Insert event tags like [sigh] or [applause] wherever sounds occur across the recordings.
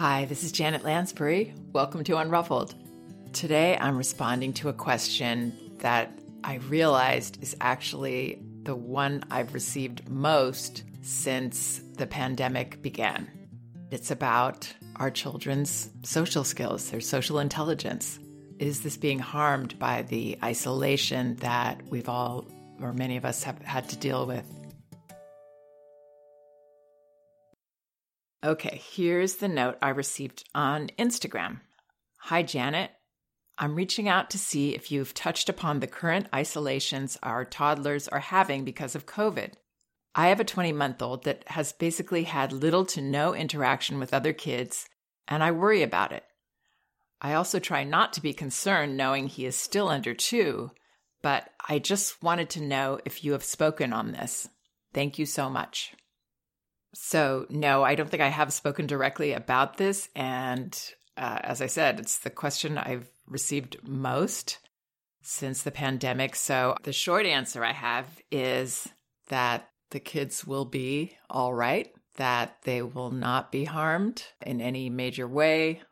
Hi, this is Janet Lansbury. Welcome to Unruffled. Today I'm responding to a question that I realized is actually the one I've received most since the pandemic began. It's about our children's social skills, their social intelligence. Is this being harmed by the isolation that we've all, or many of us, have had to deal with? Okay, here's the note I received on Instagram. Hi, Janet. I'm reaching out to see if you've touched upon the current isolations our toddlers are having because of COVID. I have a 20 month old that has basically had little to no interaction with other kids, and I worry about it. I also try not to be concerned knowing he is still under two, but I just wanted to know if you have spoken on this. Thank you so much. So, no, I don't think I have spoken directly about this. And uh, as I said, it's the question I've received most since the pandemic. So, the short answer I have is that the kids will be all right, that they will not be harmed in any major way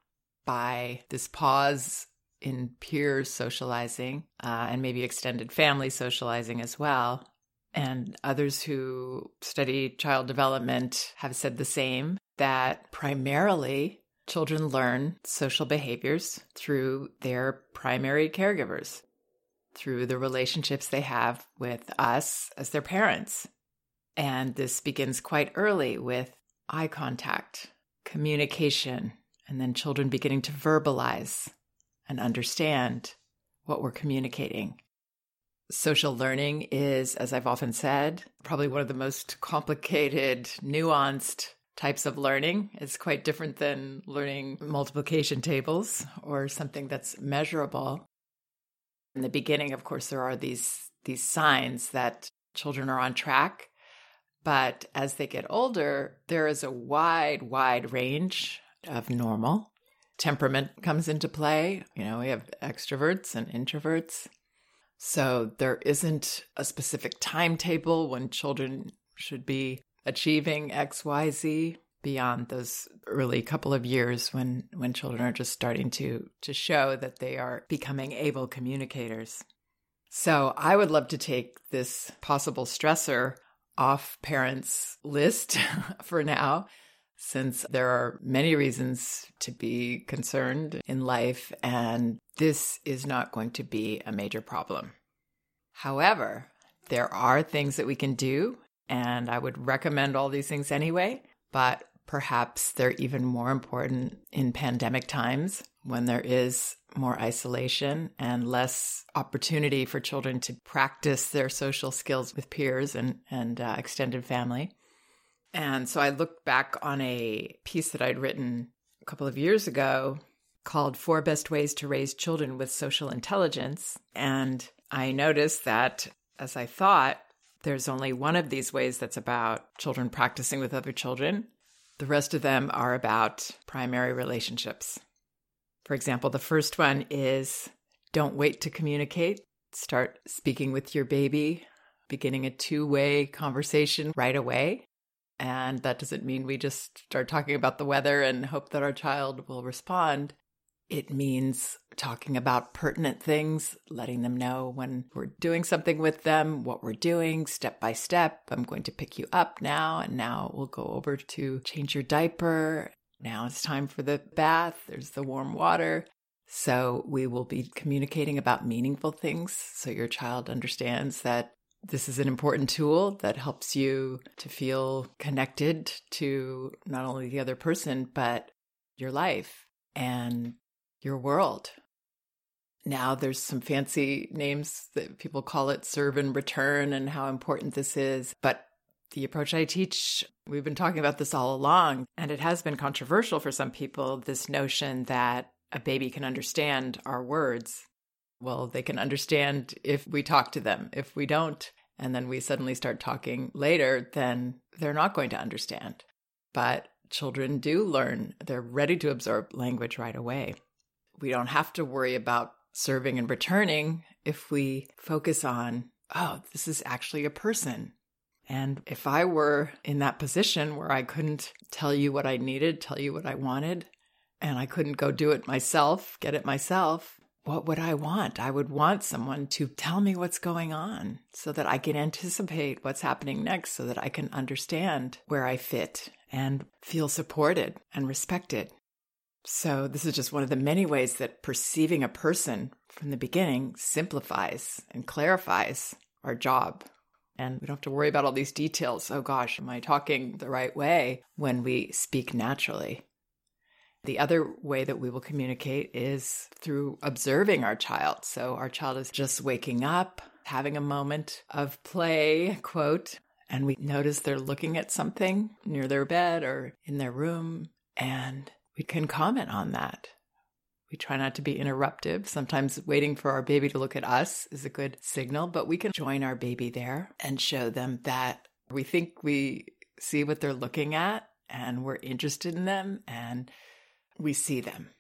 by this pause in peer socializing uh, and maybe extended family socializing as well. And others who study child development have said the same that primarily children learn social behaviors through their primary caregivers, through the relationships they have with us as their parents. And this begins quite early with eye contact, communication, and then children beginning to verbalize and understand what we're communicating. Social learning is, as I've often said, probably one of the most complicated, nuanced types of learning. It's quite different than learning multiplication tables or something that's measurable. In the beginning, of course, there are these these signs that children are on track. But as they get older, there is a wide, wide range of normal. Temperament comes into play. You know, we have extroverts and introverts. So there isn't a specific timetable when children should be achieving XYZ beyond those early couple of years when when children are just starting to to show that they are becoming able communicators. So I would love to take this possible stressor off parents list [laughs] for now since there are many reasons to be concerned in life, and this is not going to be a major problem. However, there are things that we can do, and I would recommend all these things anyway, but perhaps they're even more important in pandemic times when there is more isolation and less opportunity for children to practice their social skills with peers and, and uh, extended family. And so I looked back on a piece that I'd written a couple of years ago called Four Best Ways to Raise Children with Social Intelligence. And I noticed that, as I thought, there's only one of these ways that's about children practicing with other children. The rest of them are about primary relationships. For example, the first one is don't wait to communicate. Start speaking with your baby, beginning a two way conversation right away. And that doesn't mean we just start talking about the weather and hope that our child will respond. It means talking about pertinent things, letting them know when we're doing something with them, what we're doing step by step. I'm going to pick you up now, and now we'll go over to change your diaper. Now it's time for the bath. There's the warm water. So we will be communicating about meaningful things so your child understands that this is an important tool that helps you to feel connected to not only the other person, but your life and your world. Now there's some fancy names that people call it serve and return and how important this is. But the approach I teach, we've been talking about this all along, and it has been controversial for some people this notion that a baby can understand our words well, they can understand if we talk to them. If we don't, and then we suddenly start talking later, then they're not going to understand. But children do learn, they're ready to absorb language right away. We don't have to worry about serving and returning if we focus on, oh, this is actually a person. And if I were in that position where I couldn't tell you what I needed, tell you what I wanted, and I couldn't go do it myself, get it myself, what would I want? I would want someone to tell me what's going on so that I can anticipate what's happening next, so that I can understand where I fit and feel supported and respected. So, this is just one of the many ways that perceiving a person from the beginning simplifies and clarifies our job. And we don't have to worry about all these details. Oh gosh, am I talking the right way when we speak naturally? The other way that we will communicate is through observing our child. So our child is just waking up, having a moment of play, quote, and we notice they're looking at something near their bed or in their room, and we can comment on that. We try not to be interruptive. Sometimes waiting for our baby to look at us is a good signal, but we can join our baby there and show them that we think we see what they're looking at and we're interested in them and we see them.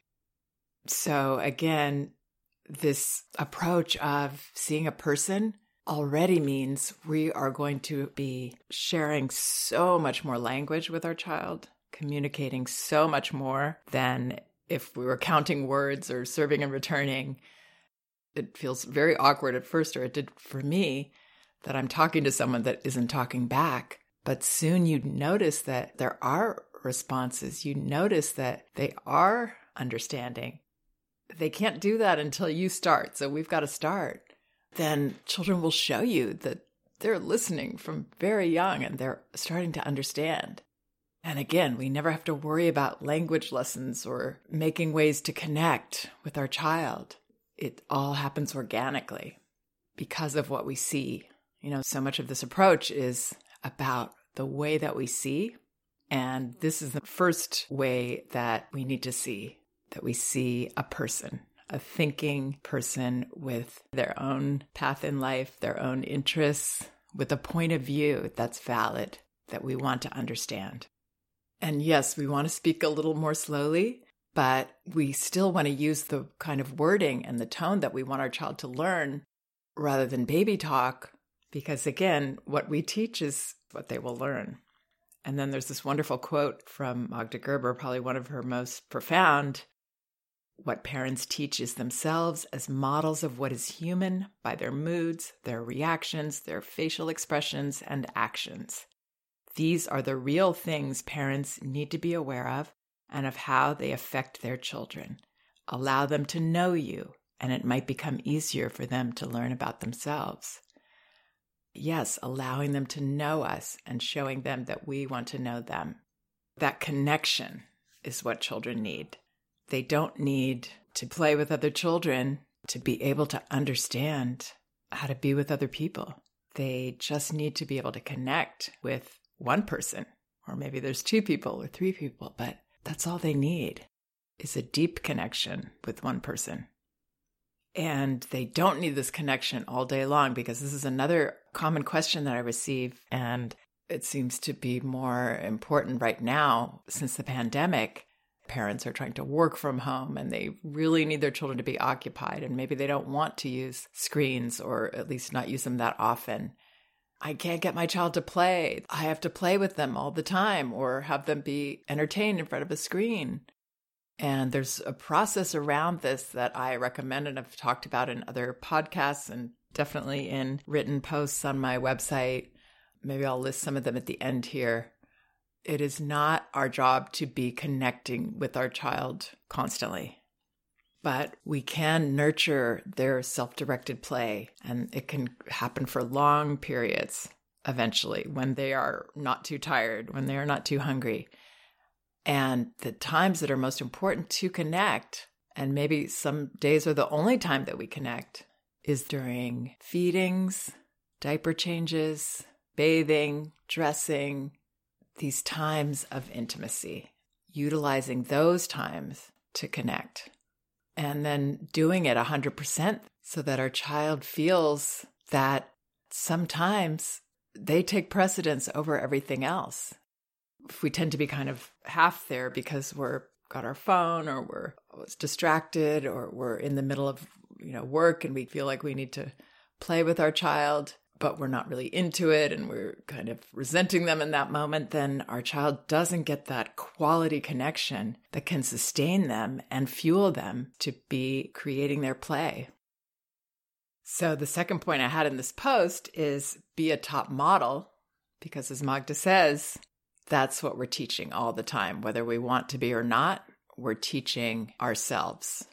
So, again, this approach of seeing a person already means we are going to be sharing so much more language with our child, communicating so much more than if we were counting words or serving and returning. It feels very awkward at first, or it did for me, that I'm talking to someone that isn't talking back. But soon you'd notice that there are responses, you notice that they are understanding. They can't do that until you start. So we've got to start. Then children will show you that they're listening from very young and they're starting to understand. And again, we never have to worry about language lessons or making ways to connect with our child. It all happens organically because of what we see. You know, so much of this approach is about the way that we see and this is the first way that we need to see that we see a person, a thinking person with their own path in life, their own interests, with a point of view that's valid, that we want to understand. And yes, we want to speak a little more slowly, but we still want to use the kind of wording and the tone that we want our child to learn rather than baby talk, because again, what we teach is what they will learn. And then there's this wonderful quote from Magda Gerber, probably one of her most profound. What parents teach is themselves as models of what is human by their moods, their reactions, their facial expressions, and actions. These are the real things parents need to be aware of and of how they affect their children. Allow them to know you, and it might become easier for them to learn about themselves yes, allowing them to know us and showing them that we want to know them. That connection is what children need. They don't need to play with other children to be able to understand how to be with other people. They just need to be able to connect with one person, or maybe there's two people or three people, but that's all they need is a deep connection with one person. And they don't need this connection all day long because this is another common question that I receive. And it seems to be more important right now since the pandemic. Parents are trying to work from home and they really need their children to be occupied. And maybe they don't want to use screens or at least not use them that often. I can't get my child to play. I have to play with them all the time or have them be entertained in front of a screen. And there's a process around this that I recommend and have talked about in other podcasts and definitely in written posts on my website. Maybe I'll list some of them at the end here. It is not our job to be connecting with our child constantly, but we can nurture their self directed play, and it can happen for long periods eventually when they are not too tired, when they are not too hungry. And the times that are most important to connect, and maybe some days are the only time that we connect, is during feedings, diaper changes, bathing, dressing, these times of intimacy, utilizing those times to connect. And then doing it 100% so that our child feels that sometimes they take precedence over everything else if we tend to be kind of half there because we're got our phone or we're distracted or we're in the middle of you know work and we feel like we need to play with our child but we're not really into it and we're kind of resenting them in that moment, then our child doesn't get that quality connection that can sustain them and fuel them to be creating their play. So, the second point I had in this post is be a top model, because as Magda says, that's what we're teaching all the time. Whether we want to be or not, we're teaching ourselves.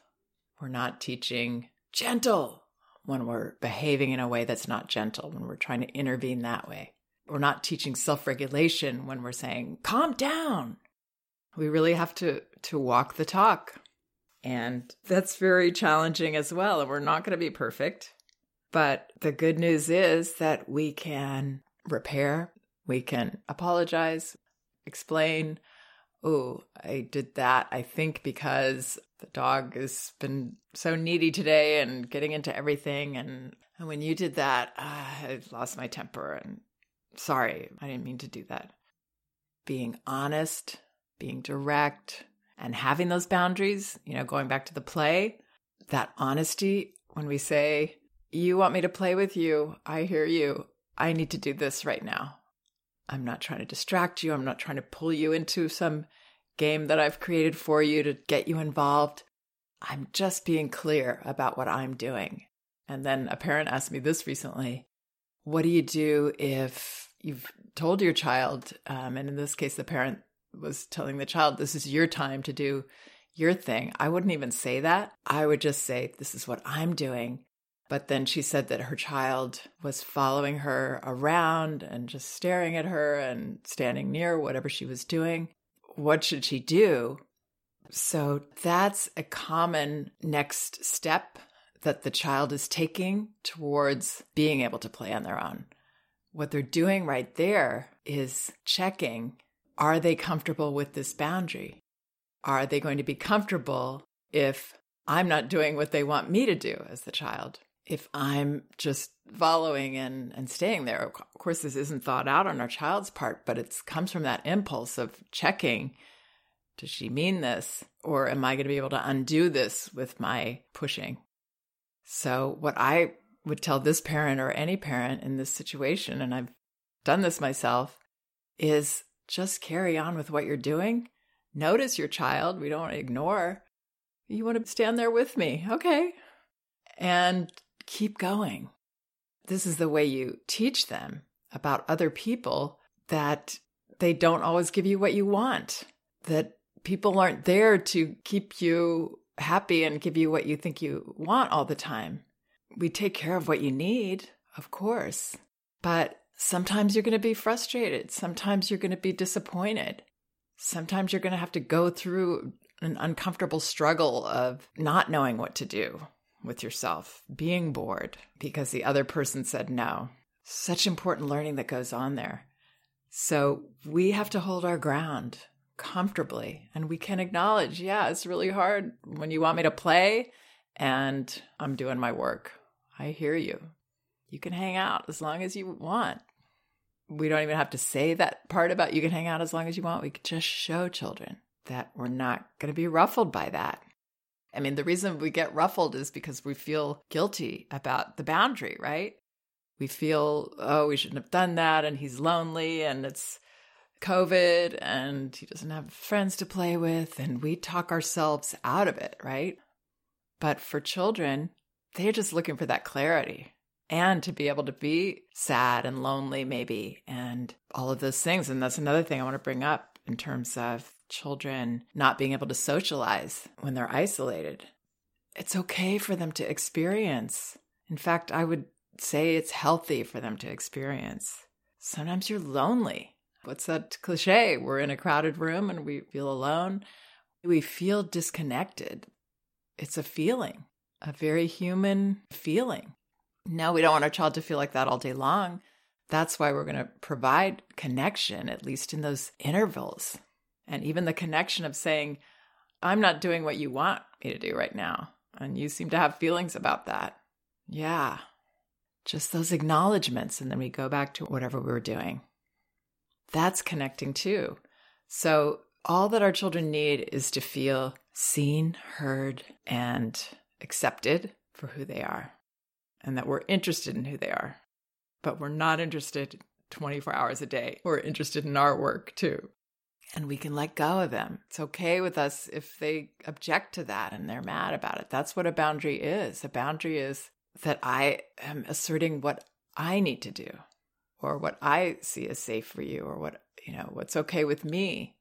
We're not teaching gentle when we're behaving in a way that's not gentle, when we're trying to intervene that way. We're not teaching self regulation when we're saying, calm down. We really have to, to walk the talk. And that's very challenging as well. And we're not going to be perfect. But the good news is that we can repair, we can apologize, explain, oh, I did that, I think, because the dog has been so needy today and getting into everything. And, and when you did that, uh, I lost my temper. And sorry, I didn't mean to do that. Being honest, being direct, and having those boundaries, you know, going back to the play, that honesty, when we say, You want me to play with you, I hear you. I need to do this right now. I'm not trying to distract you. I'm not trying to pull you into some game that I've created for you to get you involved. I'm just being clear about what I'm doing. And then a parent asked me this recently What do you do if you've told your child, um, and in this case, the parent was telling the child, This is your time to do your thing? I wouldn't even say that. I would just say, This is what I'm doing. But then she said that her child was following her around and just staring at her and standing near whatever she was doing. What should she do? So that's a common next step that the child is taking towards being able to play on their own. What they're doing right there is checking are they comfortable with this boundary? Are they going to be comfortable if I'm not doing what they want me to do as the child? If I'm just following and, and staying there. Of course, this isn't thought out on our child's part, but it comes from that impulse of checking does she mean this? Or am I going to be able to undo this with my pushing? So, what I would tell this parent or any parent in this situation, and I've done this myself, is just carry on with what you're doing. Notice your child. We don't ignore. You want to stand there with me. Okay. And keep going. This is the way you teach them about other people that they don't always give you what you want, that people aren't there to keep you happy and give you what you think you want all the time. We take care of what you need, of course, but sometimes you're going to be frustrated. Sometimes you're going to be disappointed. Sometimes you're going to have to go through an uncomfortable struggle of not knowing what to do with yourself, being bored because the other person said no. Such important learning that goes on there. So we have to hold our ground comfortably and we can acknowledge, yeah, it's really hard when you want me to play and I'm doing my work. I hear you. You can hang out as long as you want. We don't even have to say that part about you can hang out as long as you want. We can just show children that we're not going to be ruffled by that. I mean, the reason we get ruffled is because we feel guilty about the boundary, right? We feel, oh, we shouldn't have done that. And he's lonely and it's COVID and he doesn't have friends to play with. And we talk ourselves out of it, right? But for children, they're just looking for that clarity and to be able to be sad and lonely, maybe, and all of those things. And that's another thing I want to bring up in terms of children not being able to socialize when they're isolated. It's okay for them to experience. In fact, I would say it's healthy for them to experience. Sometimes you're lonely. What's that cliche? We're in a crowded room and we feel alone. We feel disconnected. It's a feeling, a very human feeling. No, we don't want our child to feel like that all day long. That's why we're going to provide connection, at least in those intervals. And even the connection of saying, I'm not doing what you want me to do right now. And you seem to have feelings about that. Yeah. Just those acknowledgments. And then we go back to whatever we were doing. That's connecting too. So, all that our children need is to feel seen, heard, and accepted for who they are, and that we're interested in who they are. but we're not interested 24 hours a day. We're interested in our work too. And we can let go of them. It's okay with us if they object to that and they're mad about it. That's what a boundary is. A boundary is that I am asserting what I need to do or what I see as safe for you or what, you know, what's okay with me.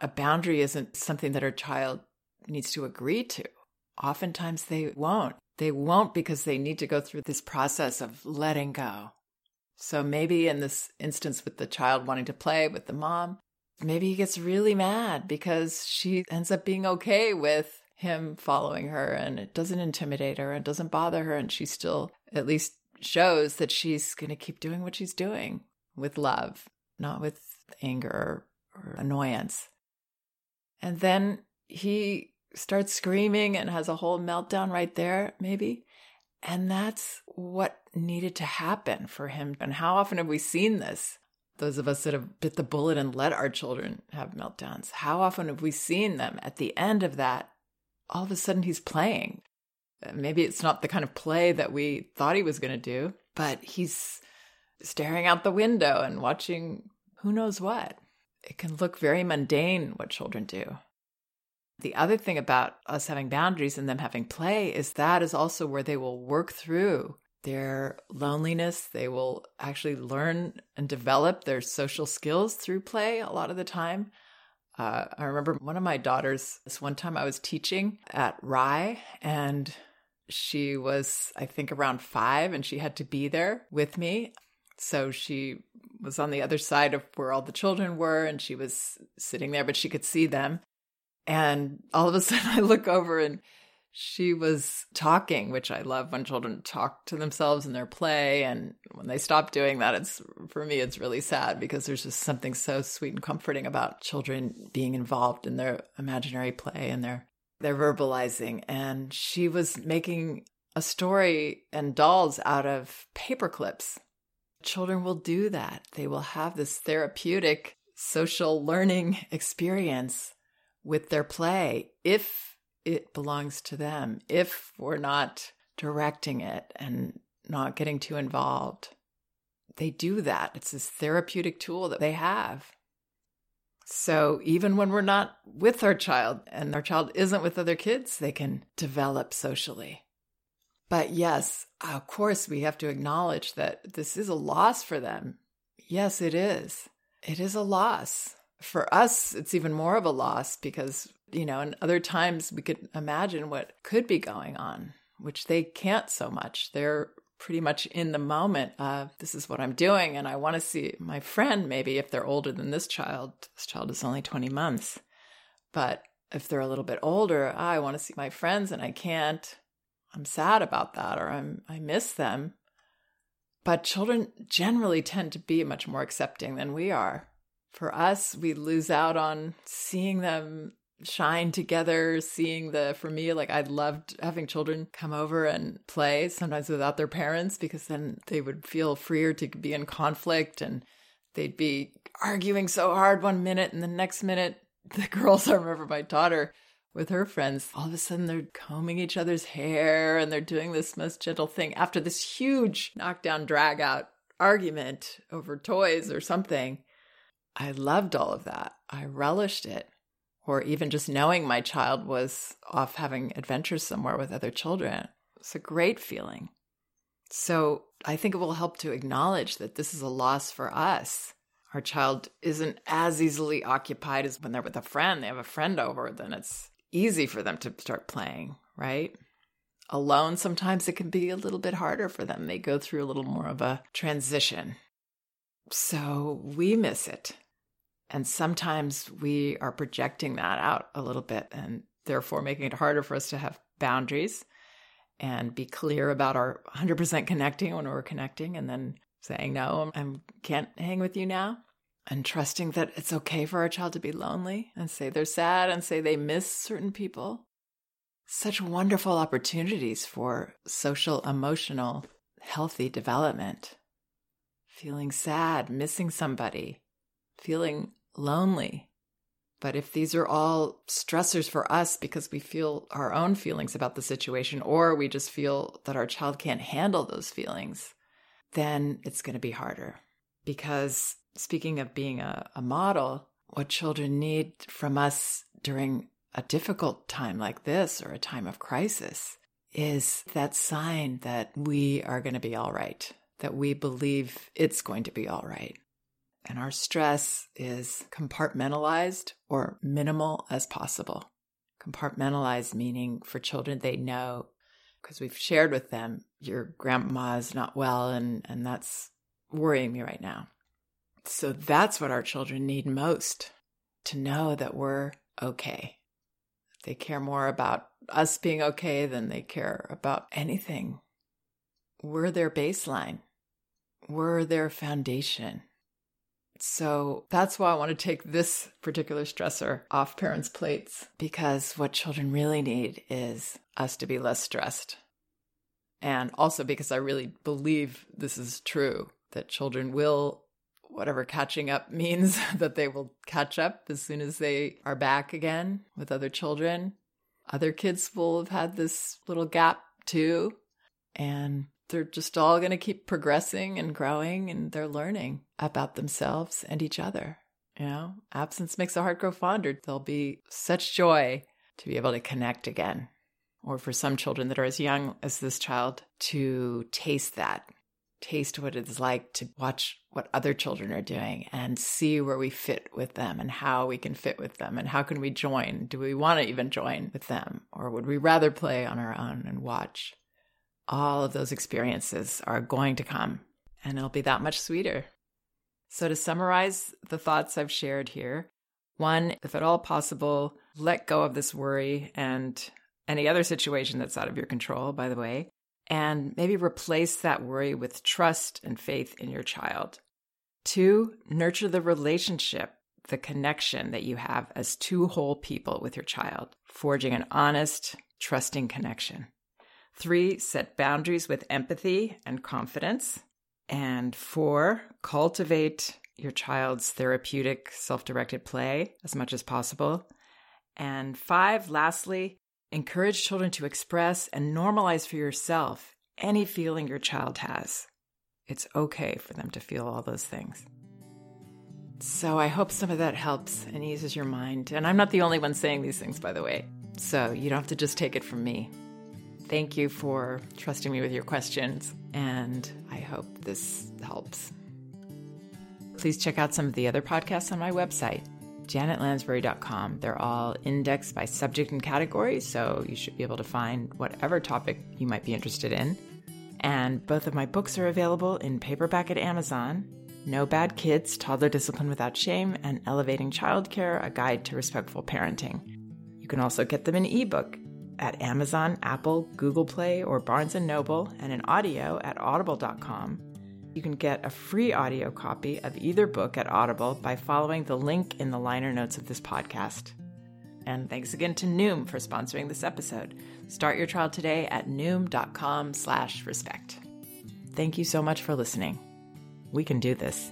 A boundary isn't something that our child needs to agree to. Oftentimes they won't. They won't because they need to go through this process of letting go. So maybe in this instance with the child wanting to play with the mom, maybe he gets really mad because she ends up being okay with him following her and it doesn't intimidate her and doesn't bother her. And she still at least shows that she's going to keep doing what she's doing with love, not with anger or annoyance. And then he starts screaming and has a whole meltdown right there, maybe. And that's what needed to happen for him. And how often have we seen this? Those of us that have bit the bullet and let our children have meltdowns, how often have we seen them at the end of that? All of a sudden, he's playing. Uh, maybe it's not the kind of play that we thought he was going to do, but he's staring out the window and watching who knows what. It can look very mundane what children do. The other thing about us having boundaries and them having play is that is also where they will work through their loneliness. They will actually learn and develop their social skills through play a lot of the time. Uh, I remember one of my daughters, this one time I was teaching at RIE, and she was, I think, around five, and she had to be there with me. So she was on the other side of where all the children were, and she was sitting there, but she could see them. And all of a [laughs] sudden, I look over and she was talking, which I love when children talk to themselves in their play. And when they stop doing that, it's for me, it's really sad because there's just something so sweet and comforting about children being involved in their imaginary play and their their verbalizing. And she was making a story and dolls out of paper clips. Children will do that. They will have this therapeutic social learning experience with their play if it belongs to them, if we're not directing it and not getting too involved. They do that. It's this therapeutic tool that they have. So even when we're not with our child and our child isn't with other kids, they can develop socially. But yes, of course, we have to acknowledge that this is a loss for them. Yes, it is. It is a loss for us, it's even more of a loss because, you know, and other times we could imagine what could be going on, which they can't so much. They're pretty much in the moment of this is what I'm doing. And I want to see my friend, maybe if they're older than this child. This child is only 20 months. But if they're a little bit older, I want to see my friends and I can't. I'm sad about that or I'm I miss them. But children generally tend to be much more accepting than we are for us, we lose out on seeing them shine together, seeing the, for me, like I loved having children come over and play, sometimes without their parents, because then they would feel freer to be in conflict and they'd be arguing so hard one minute and the next minute, [laughs] the girls, I remember my daughter with her friends, all of a sudden they're combing each other's hair and they're doing this most gentle thing after this huge knockdown, drag out argument over toys or something. I loved all of that. I relished it. Or even just knowing my child was off having adventures somewhere with other children. It's a great feeling. So I think it will help to acknowledge that this is a loss for us. Our child isn't as easily occupied as when they're with a friend. They have a friend over, then it's easy for them to start playing, right? Alone, sometimes it can be a little bit harder for them. They go through a little more of a transition. So we miss it. And sometimes we are projecting that out a little bit and therefore making it harder for us to have boundaries and be clear about our 100% connecting when we're connecting and then saying, no, I can't hang with you now. And trusting that it's okay for our child to be lonely and say they're sad and say they miss certain people. Such wonderful opportunities for social, emotional, healthy development. Feeling sad, missing somebody, feeling lonely. But if these are all stressors for us because we feel our own feelings about the situation, or we just feel that our child can't handle those feelings, then it's going to be harder. Because speaking of being a, a model, what children need from us during a difficult time like this or a time of crisis is that sign that we are going to be all right, that we believe it's going to be all right. And our stress is compartmentalized or minimal as possible. Compartmentalized meaning for children, they know because we've shared with them, your grandma's not well, and, and that's worrying me right now. So that's what our children need most to know that we're okay. They care more about us being okay than they care about anything. We're their baseline, we're their foundation. So that's why I want to take this particular stressor off parents' plates because what children really need is us to be less stressed. And also because I really believe this is true that children will, whatever catching up [laughs] means, [laughs] that they will catch up as soon as they are back again with other children. Other kids will have had this little gap too. And they're just all going to keep progressing and growing and they're learning about themselves and each other. You know, absence makes the heart grow fonder. There'll be such joy to be able to connect again. Or for some children that are as young as this child, to taste that, taste what it's like to watch what other children are doing and see where we fit with them and how we can fit with them and how can we join. Do we want to even join with them? Or would we rather play on our own and watch? all of those experiences are going to come and it'll be that much sweeter. So, to summarize the thoughts I've shared here, one, if at all possible, let go of this worry and any other situation that's out of your control, by the way, and maybe replace that worry with trust and faith in your child. Two, nurture the relationship, the connection that you have as two whole people with your child, forging an honest, trusting connection. Three, set boundaries with empathy and confidence. And four, cultivate your child's therapeutic self directed play as much as possible. And five, lastly, encourage children to express and normalize for yourself any feeling your child has. It's okay for them to feel all those things. So I hope some of that helps and eases your mind. And I'm not the only one saying these things, by the way. So you don't have to just take it from me. Thank you for trusting me with your questions, and I hope this helps. Please check out some of the other podcasts on my website, janetlansbury.com. They're all indexed by subject and category, so you should be able to find whatever topic you might be interested in. And both of my books are available in paperback at Amazon No Bad Kids Toddler Discipline Without Shame, and Elevating Childcare A Guide to Respectful Parenting. You can also get them in ebook at Amazon, Apple, Google Play, or Barnes & Noble, and in audio at audible.com. You can get a free audio copy of either book at Audible by following the link in the liner notes of this podcast. And thanks again to Noom for sponsoring this episode. Start your trial today at noom.com slash respect. Thank you so much for listening. We can do this.